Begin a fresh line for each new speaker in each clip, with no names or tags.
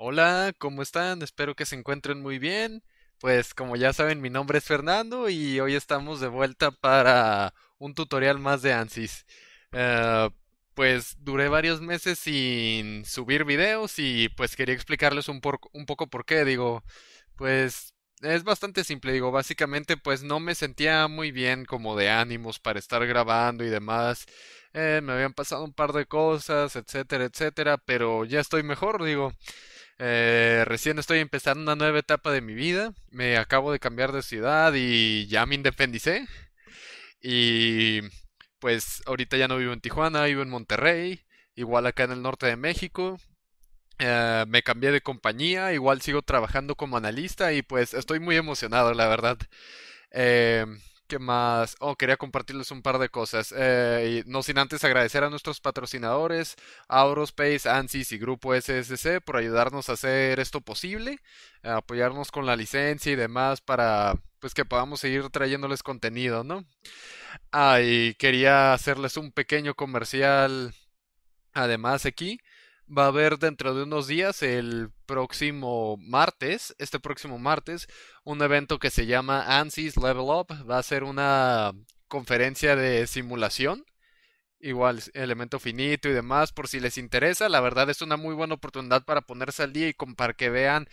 Hola, ¿cómo están? Espero que se encuentren muy bien. Pues como ya saben, mi nombre es Fernando y hoy estamos de vuelta para un tutorial más de ANSYS. Eh, pues duré varios meses sin subir videos y pues quería explicarles un, poco por qué. Digo, pues es bastante simple. Digo, básicamente pues no me sentía muy bien como de ánimos para estar grabando y demás. Eh, me habían pasado un par de cosas, etcétera, etcétera, pero ya estoy mejor, digo. Eh, recién estoy empezando una nueva etapa de mi vida. Me acabo de cambiar de ciudad y ya me independicé. Y pues ahorita ya no vivo en Tijuana, vivo en Monterrey, igual acá en el norte de México. Eh, me cambié de compañía, igual sigo trabajando como analista y pues estoy muy emocionado, la verdad. Eh, ¿qué más? Oh, quería compartirles un par de cosas. Eh, no sin antes agradecer a nuestros patrocinadores, Aurospace, ANSYS y Grupo SSC por ayudarnos a hacer esto posible, a apoyarnos con la licencia y demás para pues que podamos seguir trayéndoles contenido, ¿no? Ah, y quería hacerles un pequeño comercial Además, aquí va a haber dentro de unos días, el próximo martes, este próximo martes, un evento que se llama ANSYS Level Up. Va a ser una conferencia de simulación, igual elemento finito y demás, por si les interesa. La verdad es una muy buena oportunidad para ponerse al día y para que vean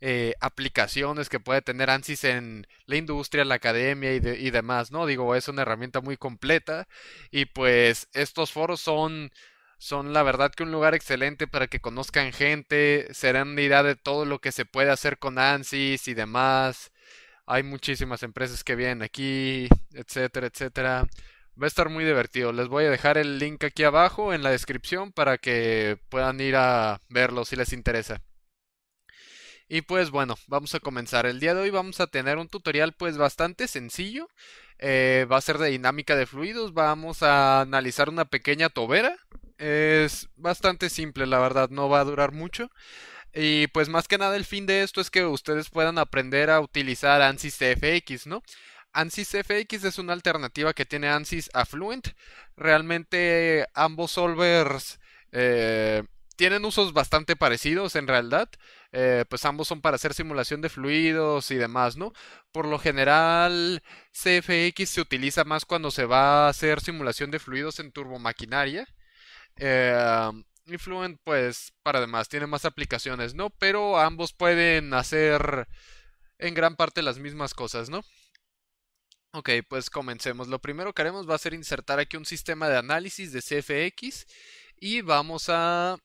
eh, aplicaciones que puede tener ANSYS en la industria, la academia y, de- y demás, ¿no? Digo, es una herramienta muy completa y pues estos foros son son la verdad que un lugar excelente para que conozcan gente, se den una idea de todo lo que se puede hacer con ANSYS y demás. Hay muchísimas empresas que vienen aquí, etcétera, etcétera. Va a estar muy divertido. Les voy a dejar el link aquí abajo en la descripción para que puedan ir a verlo si les interesa. Y pues bueno, vamos a comenzar. El día de hoy vamos a tener un tutorial pues bastante sencillo. Eh, va a ser de dinámica de fluidos. Vamos a analizar una pequeña tobera. Es bastante simple, la verdad, no va a durar mucho. Y pues más que nada el fin de esto es que ustedes puedan aprender a utilizar ANSYS FX, ¿no? ANSYS FX es una alternativa que tiene ANSYS Affluent. Realmente ambos solvers eh, tienen usos bastante parecidos en realidad. Eh, pues ambos son para hacer simulación de fluidos y demás, ¿no? Por lo general, CFX se utiliza más cuando se va a hacer simulación de fluidos en turbomaquinaria. Eh, Influent, pues, para demás, tiene más aplicaciones, ¿no? Pero ambos pueden hacer en gran parte las mismas cosas, ¿no? Ok, pues comencemos. Lo primero que haremos va a ser insertar aquí un sistema de análisis de CFX y vamos a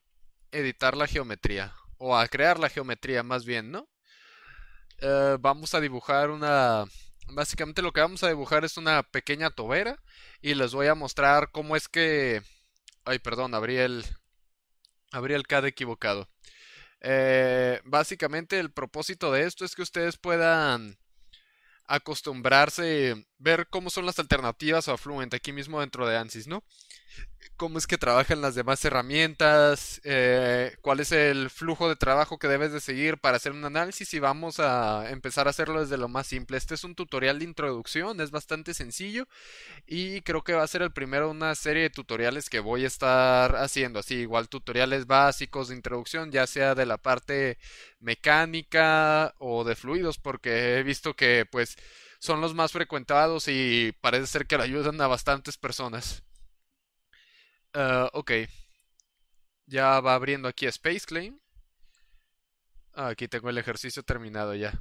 editar la geometría, o a crear la geometría más bien, ¿no? Eh, vamos a dibujar una... Básicamente lo que vamos a dibujar es una pequeña tobera y les voy a mostrar cómo es que... Ay, perdón, abrí el, abrí el CAD equivocado. Eh, básicamente el propósito de esto es que ustedes puedan acostumbrarse, ver cómo son las alternativas a Fluent aquí mismo dentro de ANSYS, ¿no? Cómo es que trabajan las demás herramientas, eh, cuál es el flujo de trabajo que debes de seguir para hacer un análisis y vamos a empezar a hacerlo desde lo más simple. Este es un tutorial de introducción, es bastante sencillo y creo que va a ser el primero de una serie de tutoriales que voy a estar haciendo, así igual tutoriales básicos de introducción, ya sea de la parte mecánica o de fluidos, porque he visto que pues son los más frecuentados y parece ser que le ayudan a bastantes personas. Ah, ok, ya va abriendo aquí Space Claim. Ah, aquí tengo el ejercicio terminado ya.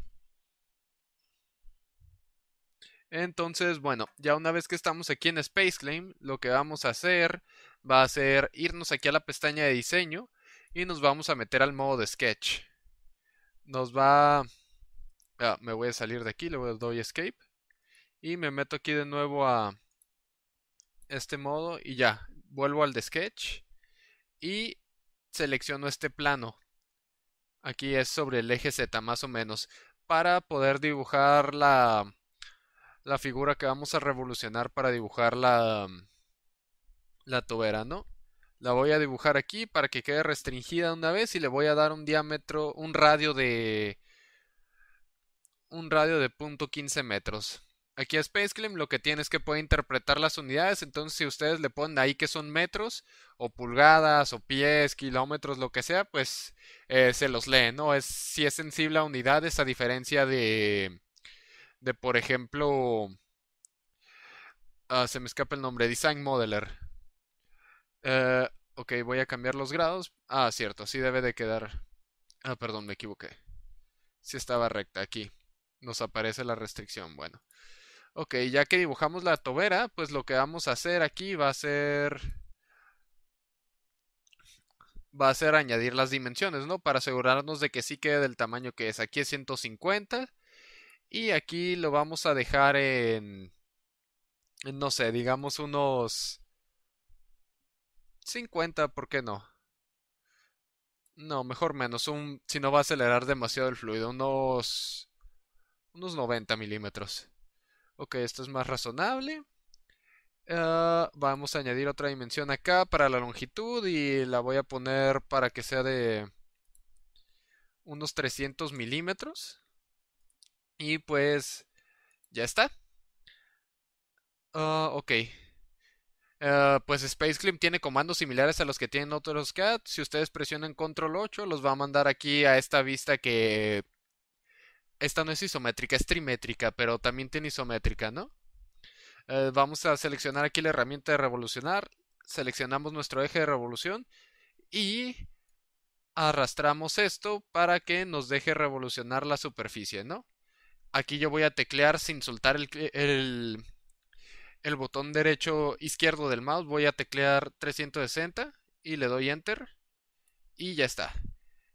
Entonces, bueno, ya una vez que estamos aquí en Space Claim, lo que vamos a hacer va a ser irnos aquí a la pestaña de diseño y nos vamos a meter al modo de sketch. Nos va... ah, me voy a salir de aquí, le doy escape y me meto aquí de nuevo a este modo y ya, vuelvo al de sketch y selecciono este plano. Aquí es sobre el eje Z más o menos para poder dibujar la, la figura que vamos a revolucionar para dibujar la, la tobera, ¿no? La voy a dibujar aquí para que quede restringida una vez y le voy a dar un diámetro, un radio de un radio de punto .15 metros. Aquí a SpaceClaim lo que tiene es que puede interpretar las unidades, entonces si ustedes le ponen ahí que son metros o pulgadas o pies, kilómetros, lo que sea, pues eh, se los lee, ¿no? Es, si es sensible a unidades a diferencia de, de por ejemplo, ah, se me escapa el nombre, Design Modeler. Eh, ok, voy a cambiar los grados. Ah, cierto, sí debe de quedar. Ah, perdón, me equivoqué. Sí estaba recta aquí. Nos aparece la restricción. Bueno. Ok, ya que dibujamos la tobera, pues lo que vamos a hacer aquí va a ser... Va a ser añadir las dimensiones, ¿no? Para asegurarnos de que sí quede del tamaño que es. Aquí es 150. Y aquí lo vamos a dejar en... no sé, digamos unos... 50, ¿por qué no? No, mejor menos. Un, si no va a acelerar demasiado el fluido. Unos... Unos 90 milímetros. Ok, esto es más razonable. Ah, vamos a añadir otra dimensión acá para la longitud y la voy a poner para que sea de unos 300 milímetros. Y pues ya está. Uh, ok. Uh, pues SpaceClim tiene comandos similares a los que tienen otros CAD. Si ustedes presionan Control 8, los va a mandar aquí a esta vista que esta no es isométrica, es trimétrica, pero también tiene isométrica, ¿no? Eh, vamos a seleccionar aquí la herramienta de revolucionar. Seleccionamos nuestro eje de revolución y arrastramos esto para que nos deje revolucionar la superficie, ¿no? Aquí yo voy a teclear sin soltar el, el, el botón derecho izquierdo del mouse. Voy a teclear 360 y le doy enter. Y ya está.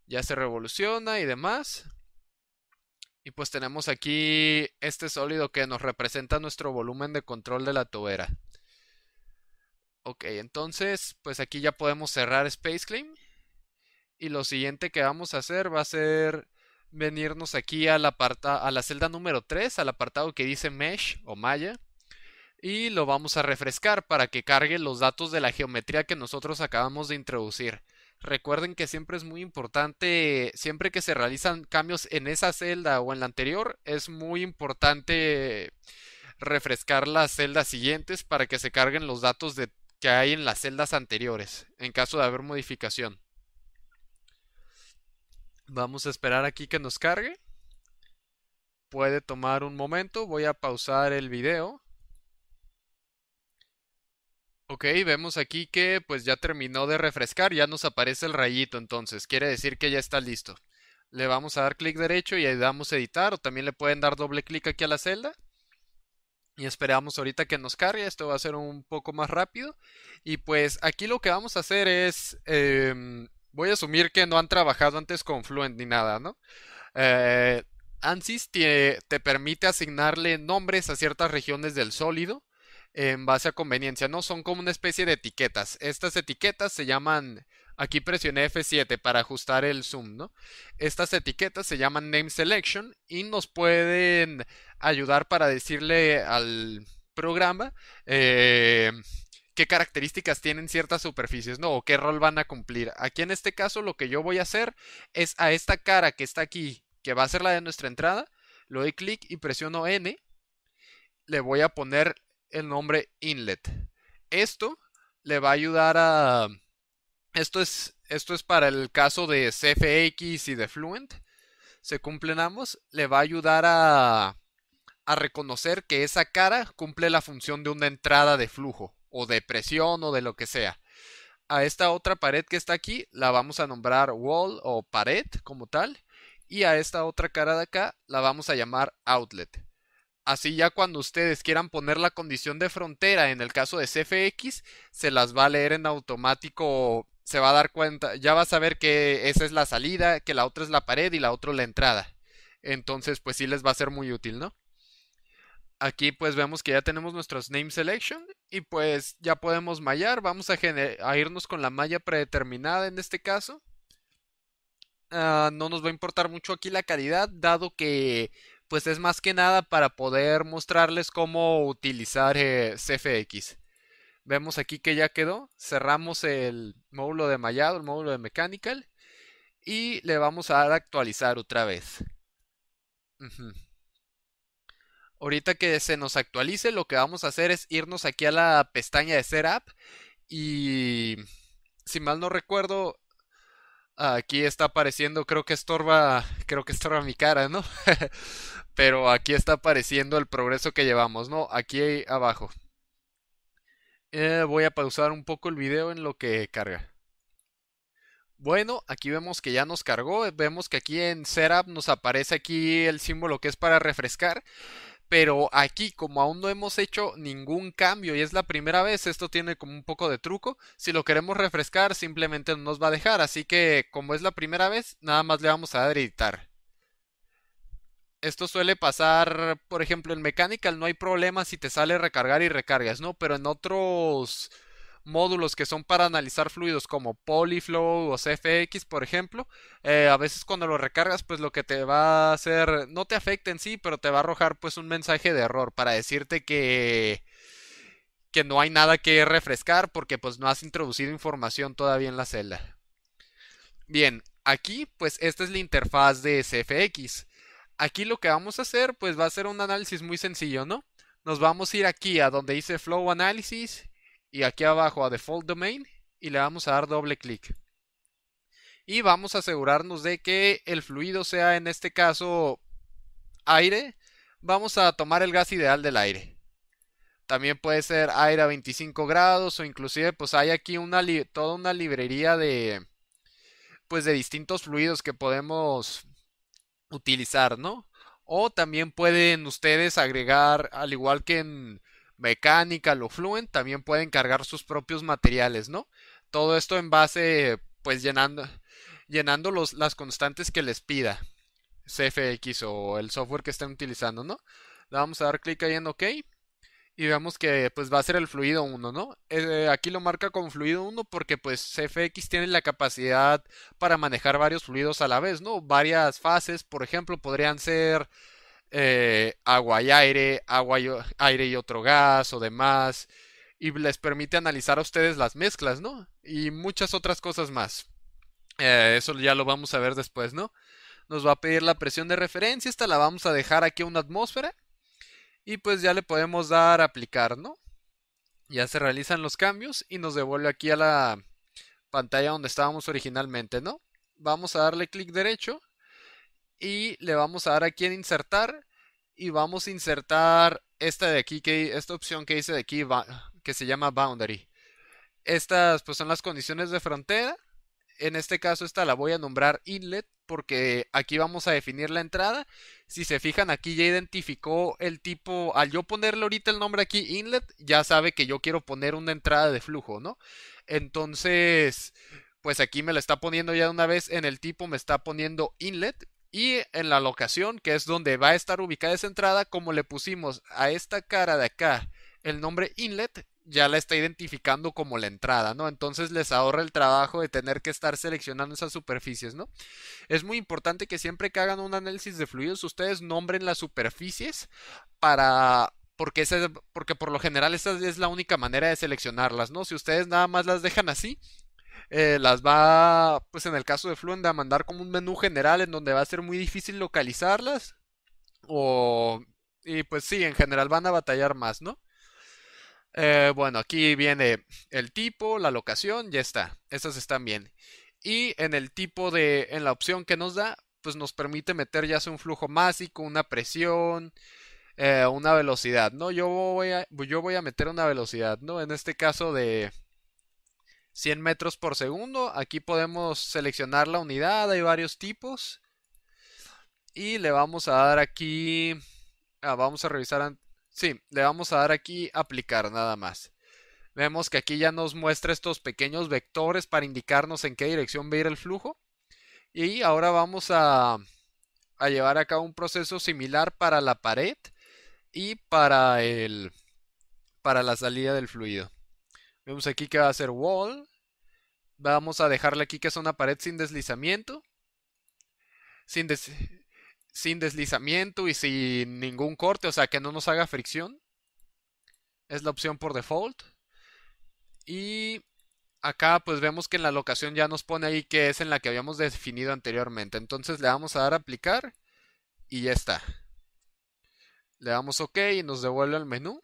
Ya se revoluciona y demás. Y pues tenemos aquí este sólido que nos representa nuestro volumen de control de la tobera. Ok, entonces pues aquí ya podemos cerrar SpaceClaim. Y lo siguiente que vamos a hacer va a ser venirnos aquí a la, a la celda número 3, al apartado que dice Mesh o Maya. Y lo vamos a refrescar para que cargue los datos de la geometría que nosotros acabamos de introducir. Recuerden que siempre es muy importante, siempre que se realizan cambios en esa celda o en la anterior, es muy importante refrescar las celdas siguientes para que se carguen los datos de, que hay en las celdas anteriores, en caso de haber modificación. Vamos a esperar aquí que nos cargue. Puede tomar un momento, voy a pausar el video. Ok, vemos aquí que pues ya terminó de refrescar, ya nos aparece el rayito entonces, quiere decir que ya está listo. Le vamos a dar clic derecho y ahí damos editar o también le pueden dar doble clic aquí a la celda. Y esperamos ahorita que nos cargue, esto va a ser un poco más rápido. Y pues aquí lo que vamos a hacer es, em, voy a asumir que no han trabajado antes con Fluent ni nada, ¿no? Eh, ANSYS te permite asignarle nombres a ciertas regiones del sólido en base a conveniencia, ¿no? Son como una especie de etiquetas. Estas etiquetas se llaman, aquí presioné F7 para ajustar el zoom, ¿no? Estas etiquetas se llaman name selection y nos pueden ayudar para decirle al programa eh, qué características tienen ciertas superficies, ¿no? O qué rol van a cumplir. Aquí en este caso lo que yo voy a hacer es a esta cara que está aquí, que va a ser la de nuestra entrada, le doy clic y presiono N, le voy a poner el nombre inlet. Esto le va a ayudar a... Esto es, esto es para el caso de CFX y de Fluent. Se cumplen ambos. Le va a ayudar a, a reconocer que esa cara cumple la función de una entrada de flujo o de presión o de lo que sea. A esta otra pared que está aquí la vamos a nombrar wall o pared como tal. Y a esta otra cara de acá la vamos a llamar outlet. Así ya cuando ustedes quieran poner la condición de frontera en el caso de CFX, se las va a leer en automático, se va a dar cuenta, ya va a saber que esa es la salida, que la otra es la pared y la otra la entrada. Entonces, pues sí les va a ser muy útil, ¿no? Aquí pues vemos que ya tenemos nuestros name selection y pues ya podemos mallar. Vamos a, irnos con la malla predeterminada en este caso. Ah, no nos va a importar mucho aquí la calidad, dado que pues es más que nada para poder mostrarles cómo utilizar eh, CFX. Vemos aquí que ya quedó. Cerramos el módulo de mallado, el módulo de mechanical. Y le vamos a dar a actualizar otra vez. Ahorita que se nos actualice, lo que vamos a hacer es irnos aquí a la pestaña de Setup y si mal no recuerdo, aquí está apareciendo, creo que estorba, creo que estorba mi cara, ¿no? Pero aquí está apareciendo el progreso que llevamos, ¿no? Aquí abajo. Eh, voy a pausar un poco el video en lo que carga. Bueno, aquí vemos que ya nos cargó, vemos que aquí en Setup nos aparece aquí el símbolo que es para refrescar, pero aquí como aún no hemos hecho ningún cambio y es la primera vez, esto tiene como un poco de truco, si lo queremos refrescar simplemente no nos va a dejar, así que como es la primera vez, nada más le vamos a dar editar. Esto suele pasar, por ejemplo, en Mechanical no hay problema si te sale recargar y recargas, ¿no? Pero en otros módulos que son para analizar fluidos como Polyflow o CFX, por ejemplo, eh, a veces cuando lo recargas, pues lo que te va a hacer, no te afecta en sí, pero te va a arrojar pues un mensaje de error para decirte que que no hay nada que refrescar porque pues no has introducido información todavía en la celda. Bien, aquí pues esta es la interfaz de CFX. Aquí lo que vamos a hacer pues va a ser un análisis muy sencillo, ¿no? Nos vamos a ir aquí a donde dice Flow Analysis y aquí abajo a Default Domain y le vamos a dar doble clic. Y vamos a asegurarnos de que el fluido sea en este caso aire. Vamos a tomar el gas ideal del aire. También puede ser aire a 25 grados o inclusive pues hay aquí toda una librería de pues de distintos fluidos que podemos utilizar, ¿no? O también pueden ustedes agregar, al igual que en mecánica, o Fluent, también pueden cargar sus propios materiales, ¿no? Todo esto en base, pues llenando, llenando los, las constantes que les pida CFX o el software que estén utilizando, ¿no? Le vamos a dar clic ahí en OK y vemos que pues va a ser el fluido 1, ¿no? Eh, aquí lo marca con fluido 1 porque pues CFX tiene la capacidad para manejar varios fluidos a la vez, ¿no? Varias fases, por ejemplo, podrían ser eh, agua y aire, agua y aire y otro gas o demás, y les permite analizar a ustedes las mezclas, ¿no? Y muchas otras cosas más. Eh, eso ya lo vamos a ver después, ¿no? Nos va a pedir la presión de referencia, esta la vamos a dejar aquí a una atmósfera y pues ya le podemos dar aplicar, ¿no? Ya se realizan los cambios y nos devuelve aquí a la pantalla donde estábamos originalmente, ¿no? Vamos a darle clic derecho y le vamos a dar aquí en insertar y vamos a insertar esta de aquí que esta opción que dice de aquí que se llama boundary. Estas pues son las condiciones de frontera. En este caso esta la voy a nombrar inlet porque aquí vamos a definir la entrada. Si se fijan aquí ya identificó el tipo, al yo ponerle ahorita el nombre aquí inlet, ya sabe que yo quiero poner una entrada de flujo, ¿no? Entonces, pues aquí me la está poniendo ya de una vez en el tipo me está poniendo inlet y en la locación, que es donde va a estar ubicada esa entrada, como le pusimos a esta cara de acá el nombre inlet, ya la está identificando como la entrada, ¿no? Entonces les ahorra el trabajo de tener que estar seleccionando esas superficies, ¿no? Es muy importante que siempre que hagan un análisis de fluidos, ustedes nombren las superficies para porque, porque por lo general esa es la única manera de seleccionarlas, ¿no? Si ustedes nada más las dejan así, eh, las va, pues en el caso de Fluent, a mandar como un menú general en donde va a ser muy difícil localizarlas. O, y pues sí, en general van a batallar más, ¿no? Eh, bueno, aquí viene el tipo, la locación, ya está. Estas están bien. Y en el tipo de, en la opción que nos da, pues nos permite meter ya sea un flujo másico, una presión, eh, una velocidad, ¿no? Yo voy a, yo voy a meter una velocidad, ¿no? En este caso de 100 metros por segundo. Aquí podemos seleccionar la unidad, hay varios tipos. Y le vamos a dar aquí... Ah, vamos a revisar... Sí, le vamos a dar aquí aplicar nada más. Vemos que aquí ya nos muestra estos pequeños vectores para indicarnos en qué dirección va a ir el flujo. Y ahora vamos a, llevar a cabo un proceso similar para la pared y para el para la salida del fluido. Vemos aquí que va a ser wall. Vamos a dejarle aquí que es una pared sin deslizamiento. Sin, sin deslizamiento y sin ningún corte, o sea que no nos haga fricción. Es la opción por default. Y acá pues vemos que en la locación ya nos pone ahí que es en la que habíamos definido anteriormente. Entonces le vamos a dar a aplicar y ya está. Le damos OK y nos devuelve al menú.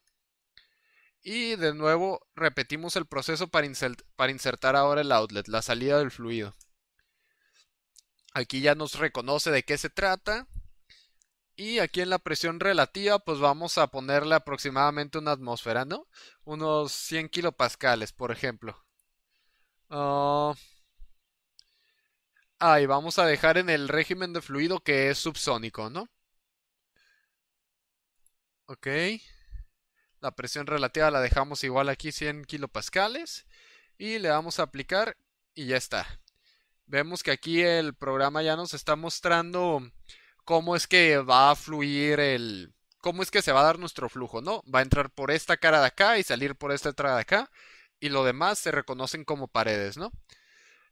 Y de nuevo repetimos el proceso para, para insertar ahora el outlet, la salida del fluido. Aquí ya nos reconoce de qué se trata. Y aquí en la presión relativa, pues vamos a ponerle aproximadamente una atmósfera, ¿no? Unos 100 kilopascales, por ejemplo. Ah, ah, y vamos a dejar en el régimen de fluido que es subsónico, ¿no? Ok. La presión relativa la dejamos igual aquí 100 kilopascales. Y le vamos a aplicar y ya está. Vemos que aquí el programa ya nos está mostrando cómo es que va a fluir el... cómo es que se va a dar nuestro flujo, ¿no? Va a entrar por esta cara de acá y salir por esta cara de acá y lo demás se reconocen como paredes, ¿no?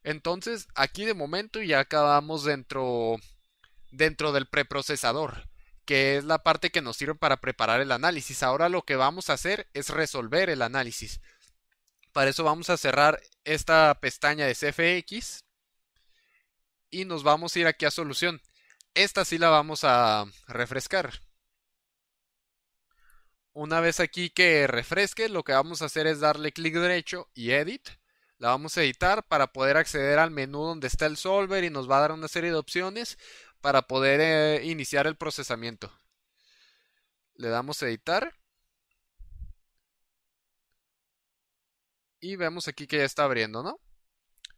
Entonces, aquí de momento ya acabamos dentro dentro del preprocesador, que es la parte que nos sirve para preparar el análisis. Ahora lo que vamos a hacer es resolver el análisis. Para eso vamos a cerrar esta pestaña de CFX y nos vamos a ir aquí a solución. Esta sí la vamos a refrescar. Una vez aquí que refresque, lo que vamos a hacer es darle clic derecho y edit. La vamos a editar para poder acceder al menú donde está el solver y nos va a dar una serie de opciones para poder eh, iniciar el procesamiento. Le damos a editar. Y vemos aquí que ya está abriendo, ¿no?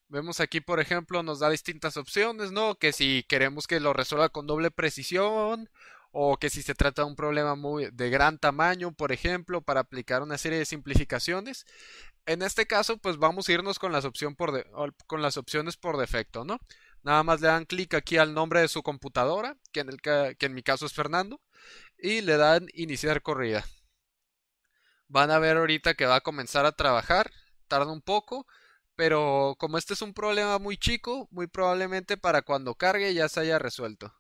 Vemos aquí, por ejemplo, nos da distintas opciones, ¿no? Que si queremos que lo resuelva con doble precisión o que si se trata de un problema muy de gran tamaño, por ejemplo, para aplicar una serie de simplificaciones. En este caso, pues vamos a irnos con las, por con las opciones por defecto, ¿no? Nada más le dan clic aquí al nombre de su computadora, que en, el que en mi caso es Fernando, y le dan iniciar corrida. Van a ver ahorita que va a comenzar a trabajar, tarda un poco, pero como este es un problema muy chico, muy probablemente para cuando cargue ya se haya resuelto.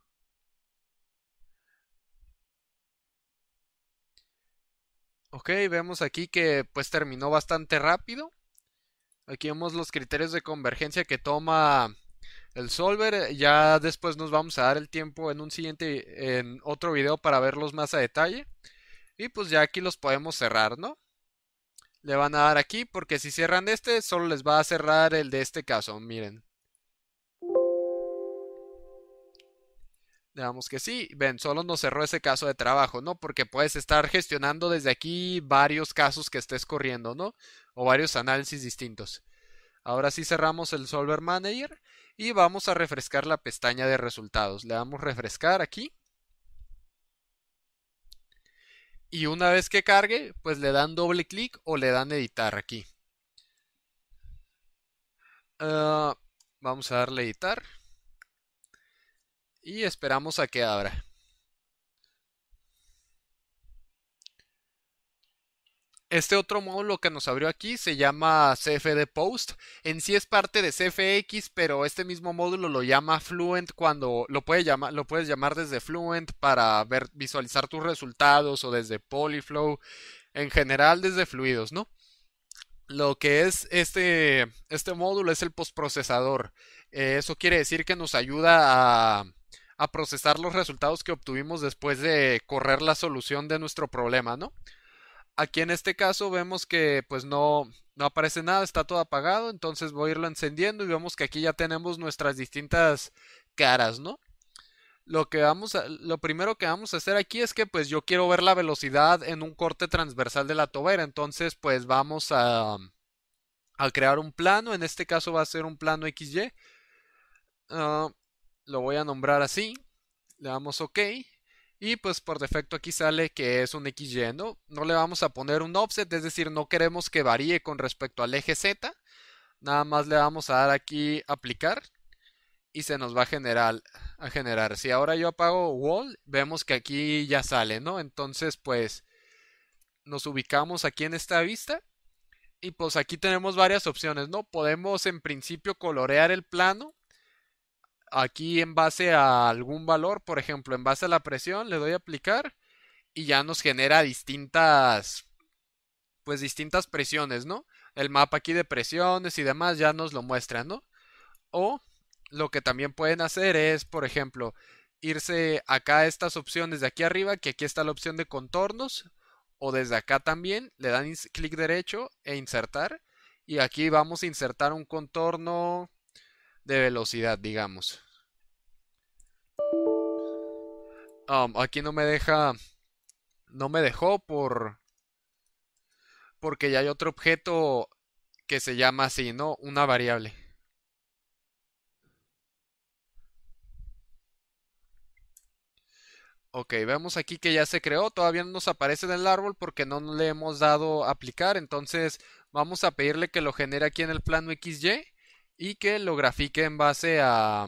Ok, vemos aquí que pues terminó bastante rápido. Aquí vemos los criterios de convergencia que toma el solver. Ya después nos vamos a dar el tiempo en un siguiente, en otro video para verlos más a detalle. Y pues ya aquí los podemos cerrar, ¿no? Le van a dar aquí porque si cierran este solo les va a cerrar el de este caso, miren. Digamos que sí, ven, solo nos cerró ese caso de trabajo, ¿no? Porque puedes estar gestionando desde aquí varios casos que estés corriendo, ¿no? O varios análisis distintos. Ahora sí cerramos el Solver Manager y vamos a refrescar la pestaña de resultados. Le damos refrescar aquí. Y una vez que cargue, pues le dan doble clic o le dan editar aquí. Ah, vamos a darle editar y esperamos a que abra. Este otro módulo que nos abrió aquí se llama CFD Post. En sí es parte de CFX, pero este mismo módulo lo llama Fluent cuando lo, puedes llamar desde Fluent para visualizar tus resultados o desde Polyflow. En general desde fluidos, ¿no? Lo que es este, este módulo es el postprocesador. Eh, eso quiere decir que nos ayuda a, a procesar los resultados que obtuvimos después de correr la solución de nuestro problema, ¿no? Aquí en este caso vemos que pues no, no aparece nada, está todo apagado, entonces voy a irlo encendiendo y vemos que aquí ya tenemos nuestras distintas caras, ¿no? Lo que vamos a, lo primero que vamos a hacer aquí es que pues yo quiero ver la velocidad en un corte transversal de la tobera, entonces pues vamos a, a crear un plano, en este caso va a ser un plano XY, ah, lo voy a nombrar así, le damos OK y pues por defecto aquí sale que es un XY, ¿no? No le vamos a poner un offset, es decir, no queremos que varíe con respecto al eje Z. Nada más le vamos a dar aquí aplicar y se nos va a generar, a generar. Si ahora yo apago wall, vemos que aquí ya sale, ¿no? Entonces pues nos ubicamos aquí en esta vista y pues aquí tenemos varias opciones, ¿no? Podemos en principio colorear el plano aquí en base a algún valor, por ejemplo, en base a la presión, le doy a aplicar y ya nos genera distintas, pues distintas presiones, ¿no? El mapa aquí de presiones y demás ya nos lo muestra, ¿no? O lo que también pueden hacer es, por ejemplo, irse acá a estas opciones de aquí arriba, que aquí está la opción de contornos, o desde acá también, le dan clic derecho e insertar, y aquí vamos a insertar un contorno de velocidad, digamos. Aquí no me deja, no me dejó por, porque ya hay otro objeto que se llama así, ¿no? Una variable. Ok, vemos aquí que ya se creó, todavía no nos aparece en el árbol porque no le hemos dado aplicar, entonces vamos a pedirle que lo genere aquí en el plano XY y que lo grafique en base a,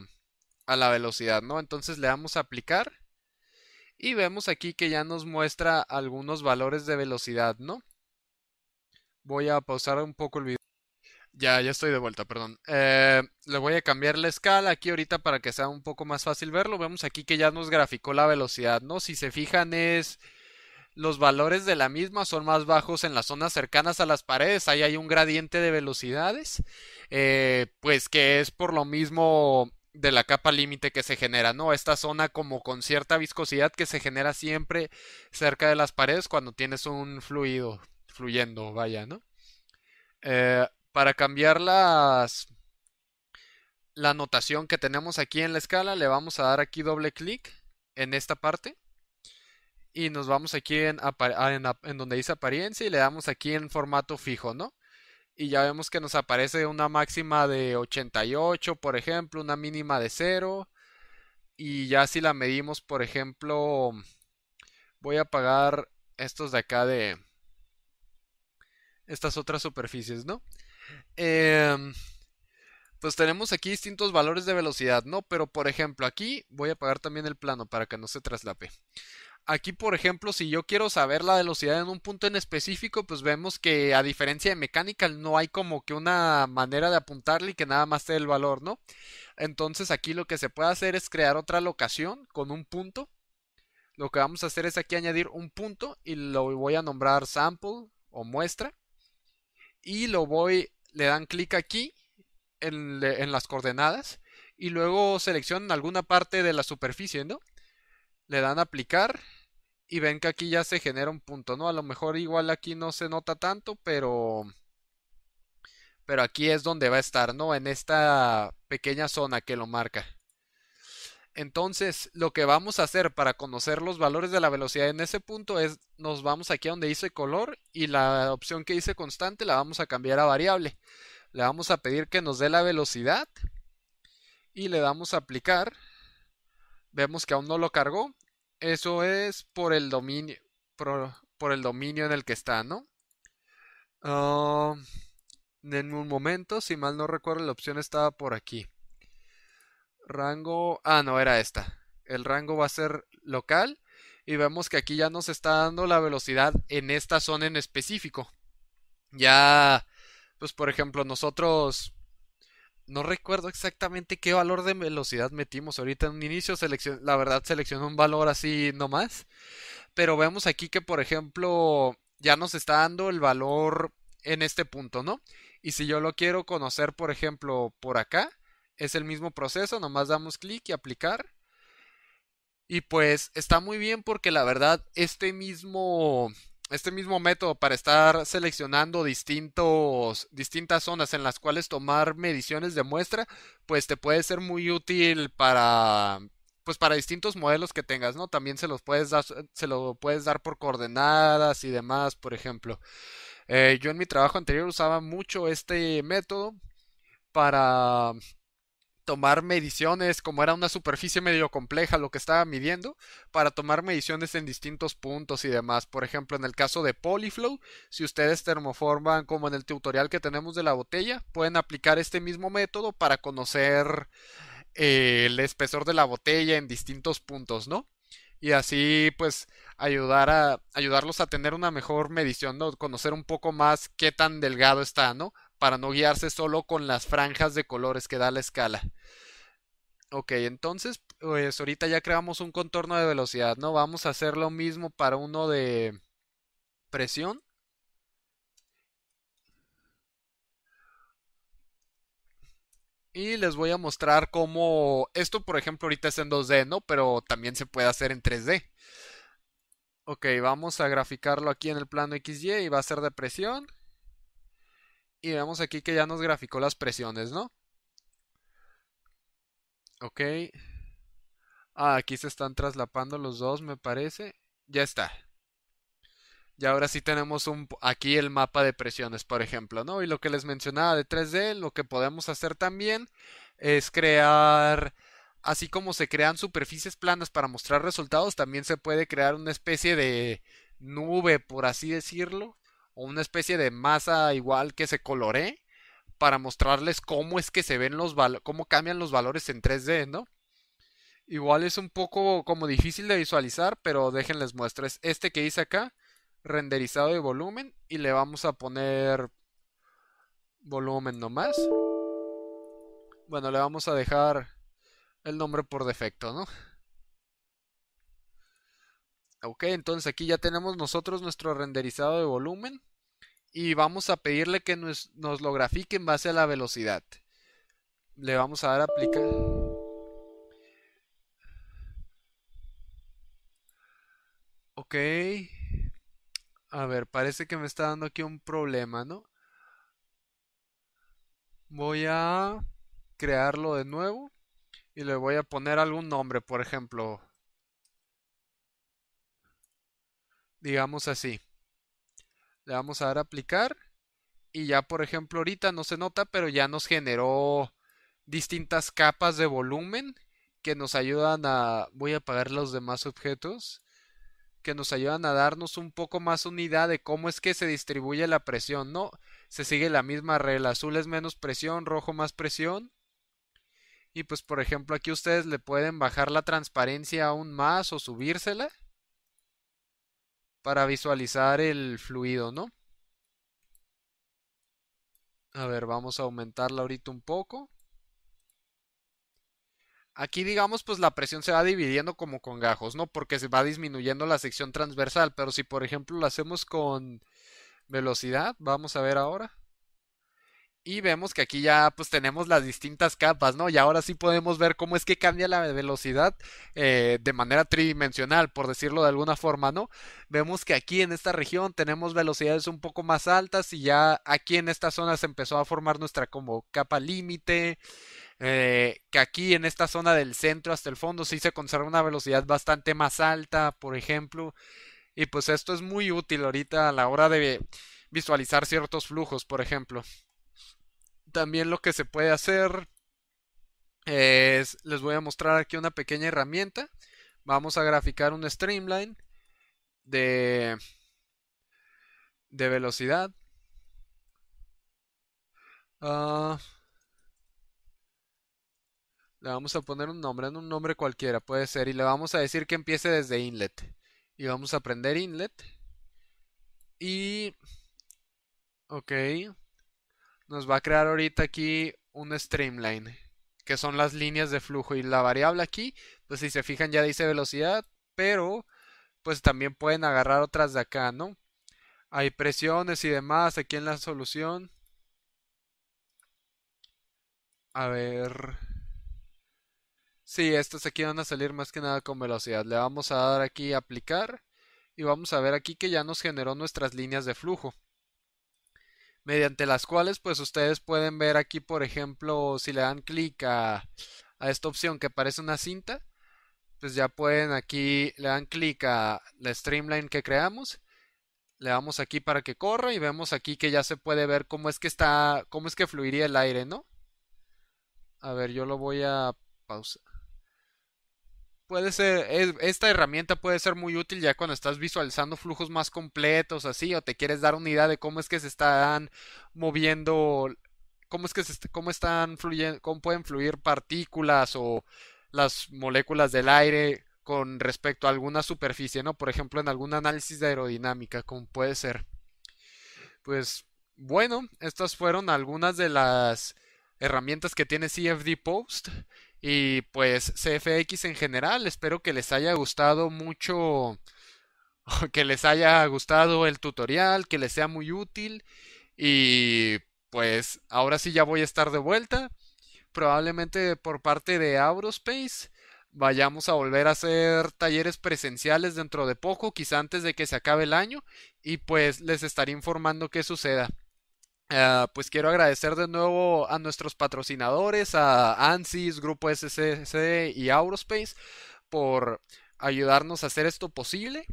a la velocidad, ¿no? Entonces le damos a aplicar y vemos aquí que ya nos muestra algunos valores de velocidad, ¿no? Voy a pausar un poco el video. Ya, ya estoy de vuelta, perdón. Eh, le voy a cambiar la escala aquí ahorita para que sea un poco más fácil verlo. Vemos aquí que ya nos graficó la velocidad, ¿no? Si se fijan es... Los valores de la misma son más bajos en las zonas cercanas a las paredes. Ahí hay un gradiente de velocidades. Eh, pues que es por lo mismo de la capa límite que se genera, ¿no? Esta zona como con cierta viscosidad que se genera siempre cerca de las paredes cuando tienes un fluido fluyendo, vaya, ¿no? Eh, para cambiar las, la notación que tenemos aquí en la escala, le vamos a dar aquí doble clic en esta parte y nos vamos aquí en, en, donde dice apariencia y le damos aquí en formato fijo, ¿no? Y ya vemos que nos aparece una máxima de 88, por ejemplo, una mínima de 0. Y ya si la medimos, por ejemplo, voy a apagar estos de acá de estas otras superficies, ¿no? Em, pues tenemos aquí distintos valores de velocidad, ¿no? Pero por ejemplo, aquí voy a apagar también el plano para que no se traslape. Aquí, por ejemplo, si yo quiero saber la velocidad en un punto en específico, pues vemos que a diferencia de Mechanical no hay como que una manera de apuntarle y que nada más te dé el valor, ¿no? Entonces aquí lo que se puede hacer es crear otra locación con un punto. Lo que vamos a hacer es aquí añadir un punto y lo voy a nombrar sample o muestra. Y lo voy, le dan clic aquí en, en las coordenadas y luego seleccionan alguna parte de la superficie, ¿no? Le dan aplicar y ven que aquí ya se genera un punto, ¿no? A lo mejor igual aquí no se nota tanto, pero pero aquí es donde va a estar, ¿no? En esta pequeña zona que lo marca. Entonces, lo que vamos a hacer para conocer los valores de la velocidad en ese punto es nos vamos aquí a donde dice color y la opción que dice constante la vamos a cambiar a variable. Le vamos a pedir que nos dé la velocidad y le damos a aplicar. Vemos que aún no lo cargó eso es por el dominio, por, el dominio en el que está, ¿no? Ah, en un momento, si mal no recuerdo, la opción estaba por aquí. Rango, ah, no, era esta. El rango va a ser local y vemos que aquí ya nos está dando la velocidad en esta zona en específico. Ya, pues por ejemplo, nosotros no recuerdo exactamente qué valor de velocidad metimos ahorita en un inicio. la verdad seleccionó un valor así nomás. Pero vemos aquí que, por ejemplo, ya nos está dando el valor en este punto, ¿no? Y si yo lo quiero conocer, por ejemplo, por acá, es el mismo proceso, nomás damos clic y aplicar. Y pues está muy bien porque la verdad este mismo este mismo método para estar seleccionando distintos, distintas zonas en las cuales tomar mediciones de muestra, pues te puede ser muy útil para, pues para distintos modelos que tengas, ¿no? También se los puedes dar, se lo puedes dar por coordenadas y demás, por ejemplo. Eh, yo en mi trabajo anterior usaba mucho este método para tomar mediciones, como era una superficie medio compleja lo que estaba midiendo, para tomar mediciones en distintos puntos y demás. Por ejemplo, en el caso de Polyflow, si ustedes termoforman como en el tutorial que tenemos de la botella, pueden aplicar este mismo método para conocer eh, el espesor de la botella en distintos puntos, ¿no? Y así pues ayudar a ayudarlos a tener una mejor medición, ¿no? Conocer un poco más qué tan delgado está, ¿no? Para no guiarse solo con las franjas de colores que da la escala. Ok, entonces, pues ahorita ya creamos un contorno de velocidad, ¿no? Vamos a hacer lo mismo para uno de presión. y les voy a mostrar cómo esto, por ejemplo, ahorita es en 2D, ¿no? Pero también se puede hacer en 3D. Ok, vamos a graficarlo aquí en el plano XY y va a ser de presión. Y vemos aquí que ya nos graficó las presiones, ¿no? Ok. Ah, aquí se están traslapando los dos, me parece. Ya está. Y ahora sí tenemos un, aquí el mapa de presiones, por ejemplo, ¿no? Y lo que les mencionaba de 3D, lo que podemos hacer también es crear, así como se crean superficies planas para mostrar resultados, también se puede crear una especie de nube, por así decirlo, una especie de masa igual que se coloree para mostrarles cómo es que se ven los valores, cómo cambian los valores en 3D, ¿no? Igual es un poco como difícil de visualizar, pero déjenles muestro. Es este que hice acá renderizado de volumen y le vamos a poner volumen nomás. Bueno, le vamos a dejar el nombre por defecto, ¿no? Ok, entonces aquí ya tenemos nosotros nuestro renderizado de volumen y vamos a pedirle que nos, lo grafique en base a la velocidad. Le vamos a dar a aplicar. Ok. A ver, parece que me está dando aquí un problema, ¿no? Voy a crearlo de nuevo y le voy a poner algún nombre, por ejemplo, digamos así. Le vamos a dar a aplicar y ya, por ejemplo, ahorita no se nota, pero ya nos generó distintas capas de volumen que nos ayudan a... Voy a apagar los demás objetos que nos ayudan a darnos un poco más unidad de cómo es que se distribuye la presión, ¿no? Se sigue la misma regla, azul es menos presión, rojo más presión. Y pues por ejemplo aquí ustedes le pueden bajar la transparencia aún más o subírsela para visualizar el fluido, ¿no? A ver, vamos a aumentarla ahorita un poco. Aquí digamos pues la presión se va dividiendo como con gajos, ¿no? Porque se va disminuyendo la sección transversal, pero si por ejemplo lo hacemos con velocidad, vamos a ver ahora. Y vemos que aquí ya pues tenemos las distintas capas, ¿no? Y ahora sí podemos ver cómo es que cambia la velocidad eh, de manera tridimensional, por decirlo de alguna forma, ¿no? Vemos que aquí en esta región tenemos velocidades un poco más altas y ya aquí en esta zona se empezó a formar nuestra como capa límite. Eh, que aquí en esta zona del centro hasta el fondo sí se conserva una velocidad bastante más alta, por ejemplo. Y pues esto es muy útil ahorita a la hora de visualizar ciertos flujos, por ejemplo. También lo que se puede hacer es, les voy a mostrar aquí una pequeña herramienta. Vamos a graficar un streamline de, de velocidad. Ah, le vamos a poner un nombre, un nombre cualquiera, puede ser, y le vamos a decir que empiece desde inlet. Y vamos a aprender inlet. Y... Ok. Nos va a crear ahorita aquí un streamline, que son las líneas de flujo. Y la variable aquí, pues si se fijan ya dice velocidad, pero pues también pueden agarrar otras de acá, ¿no? Hay presiones y demás aquí en la solución. A ver... Sí, estos aquí van a salir más que nada con velocidad. Le vamos a dar aquí aplicar y vamos a ver aquí que ya nos generó nuestras líneas de flujo. Mediante las cuales pues ustedes pueden ver aquí por ejemplo si le dan clic a, a esta opción que parece una cinta pues ya pueden aquí le dan clic a la streamline que creamos le damos aquí para que corra y vemos aquí que ya se puede ver cómo es que está cómo es que fluiría el aire no a ver yo lo voy a pausar puede ser, esta herramienta puede ser muy útil ya cuando estás visualizando flujos más completos, así, o te quieres dar una idea de cómo es que se están moviendo, cómo es que se, cómo están fluyendo, cómo pueden fluir partículas o las moléculas del aire con respecto a alguna superficie, ¿no? Por ejemplo, en algún análisis de aerodinámica, como puede ser. Pues bueno, estas fueron algunas de las herramientas que tiene CFD Post. Y pues CFX en general, espero que les haya gustado mucho, que les haya gustado el tutorial, que les sea muy útil. Y pues ahora sí ya voy a estar de vuelta probablemente por parte de Aurospace vayamos a volver a hacer talleres presenciales dentro de poco, quizá antes de que se acabe el año, y pues les estaré informando qué suceda. Ah, pues quiero agradecer de nuevo a nuestros patrocinadores, a ANSYS, Grupo SCC y Aurospace, por ayudarnos a hacer esto posible.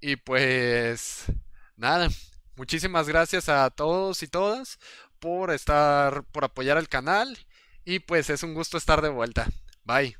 Y pues nada, muchísimas gracias a todos y todas por estar, por apoyar el canal. Y pues es un gusto estar de vuelta. Bye.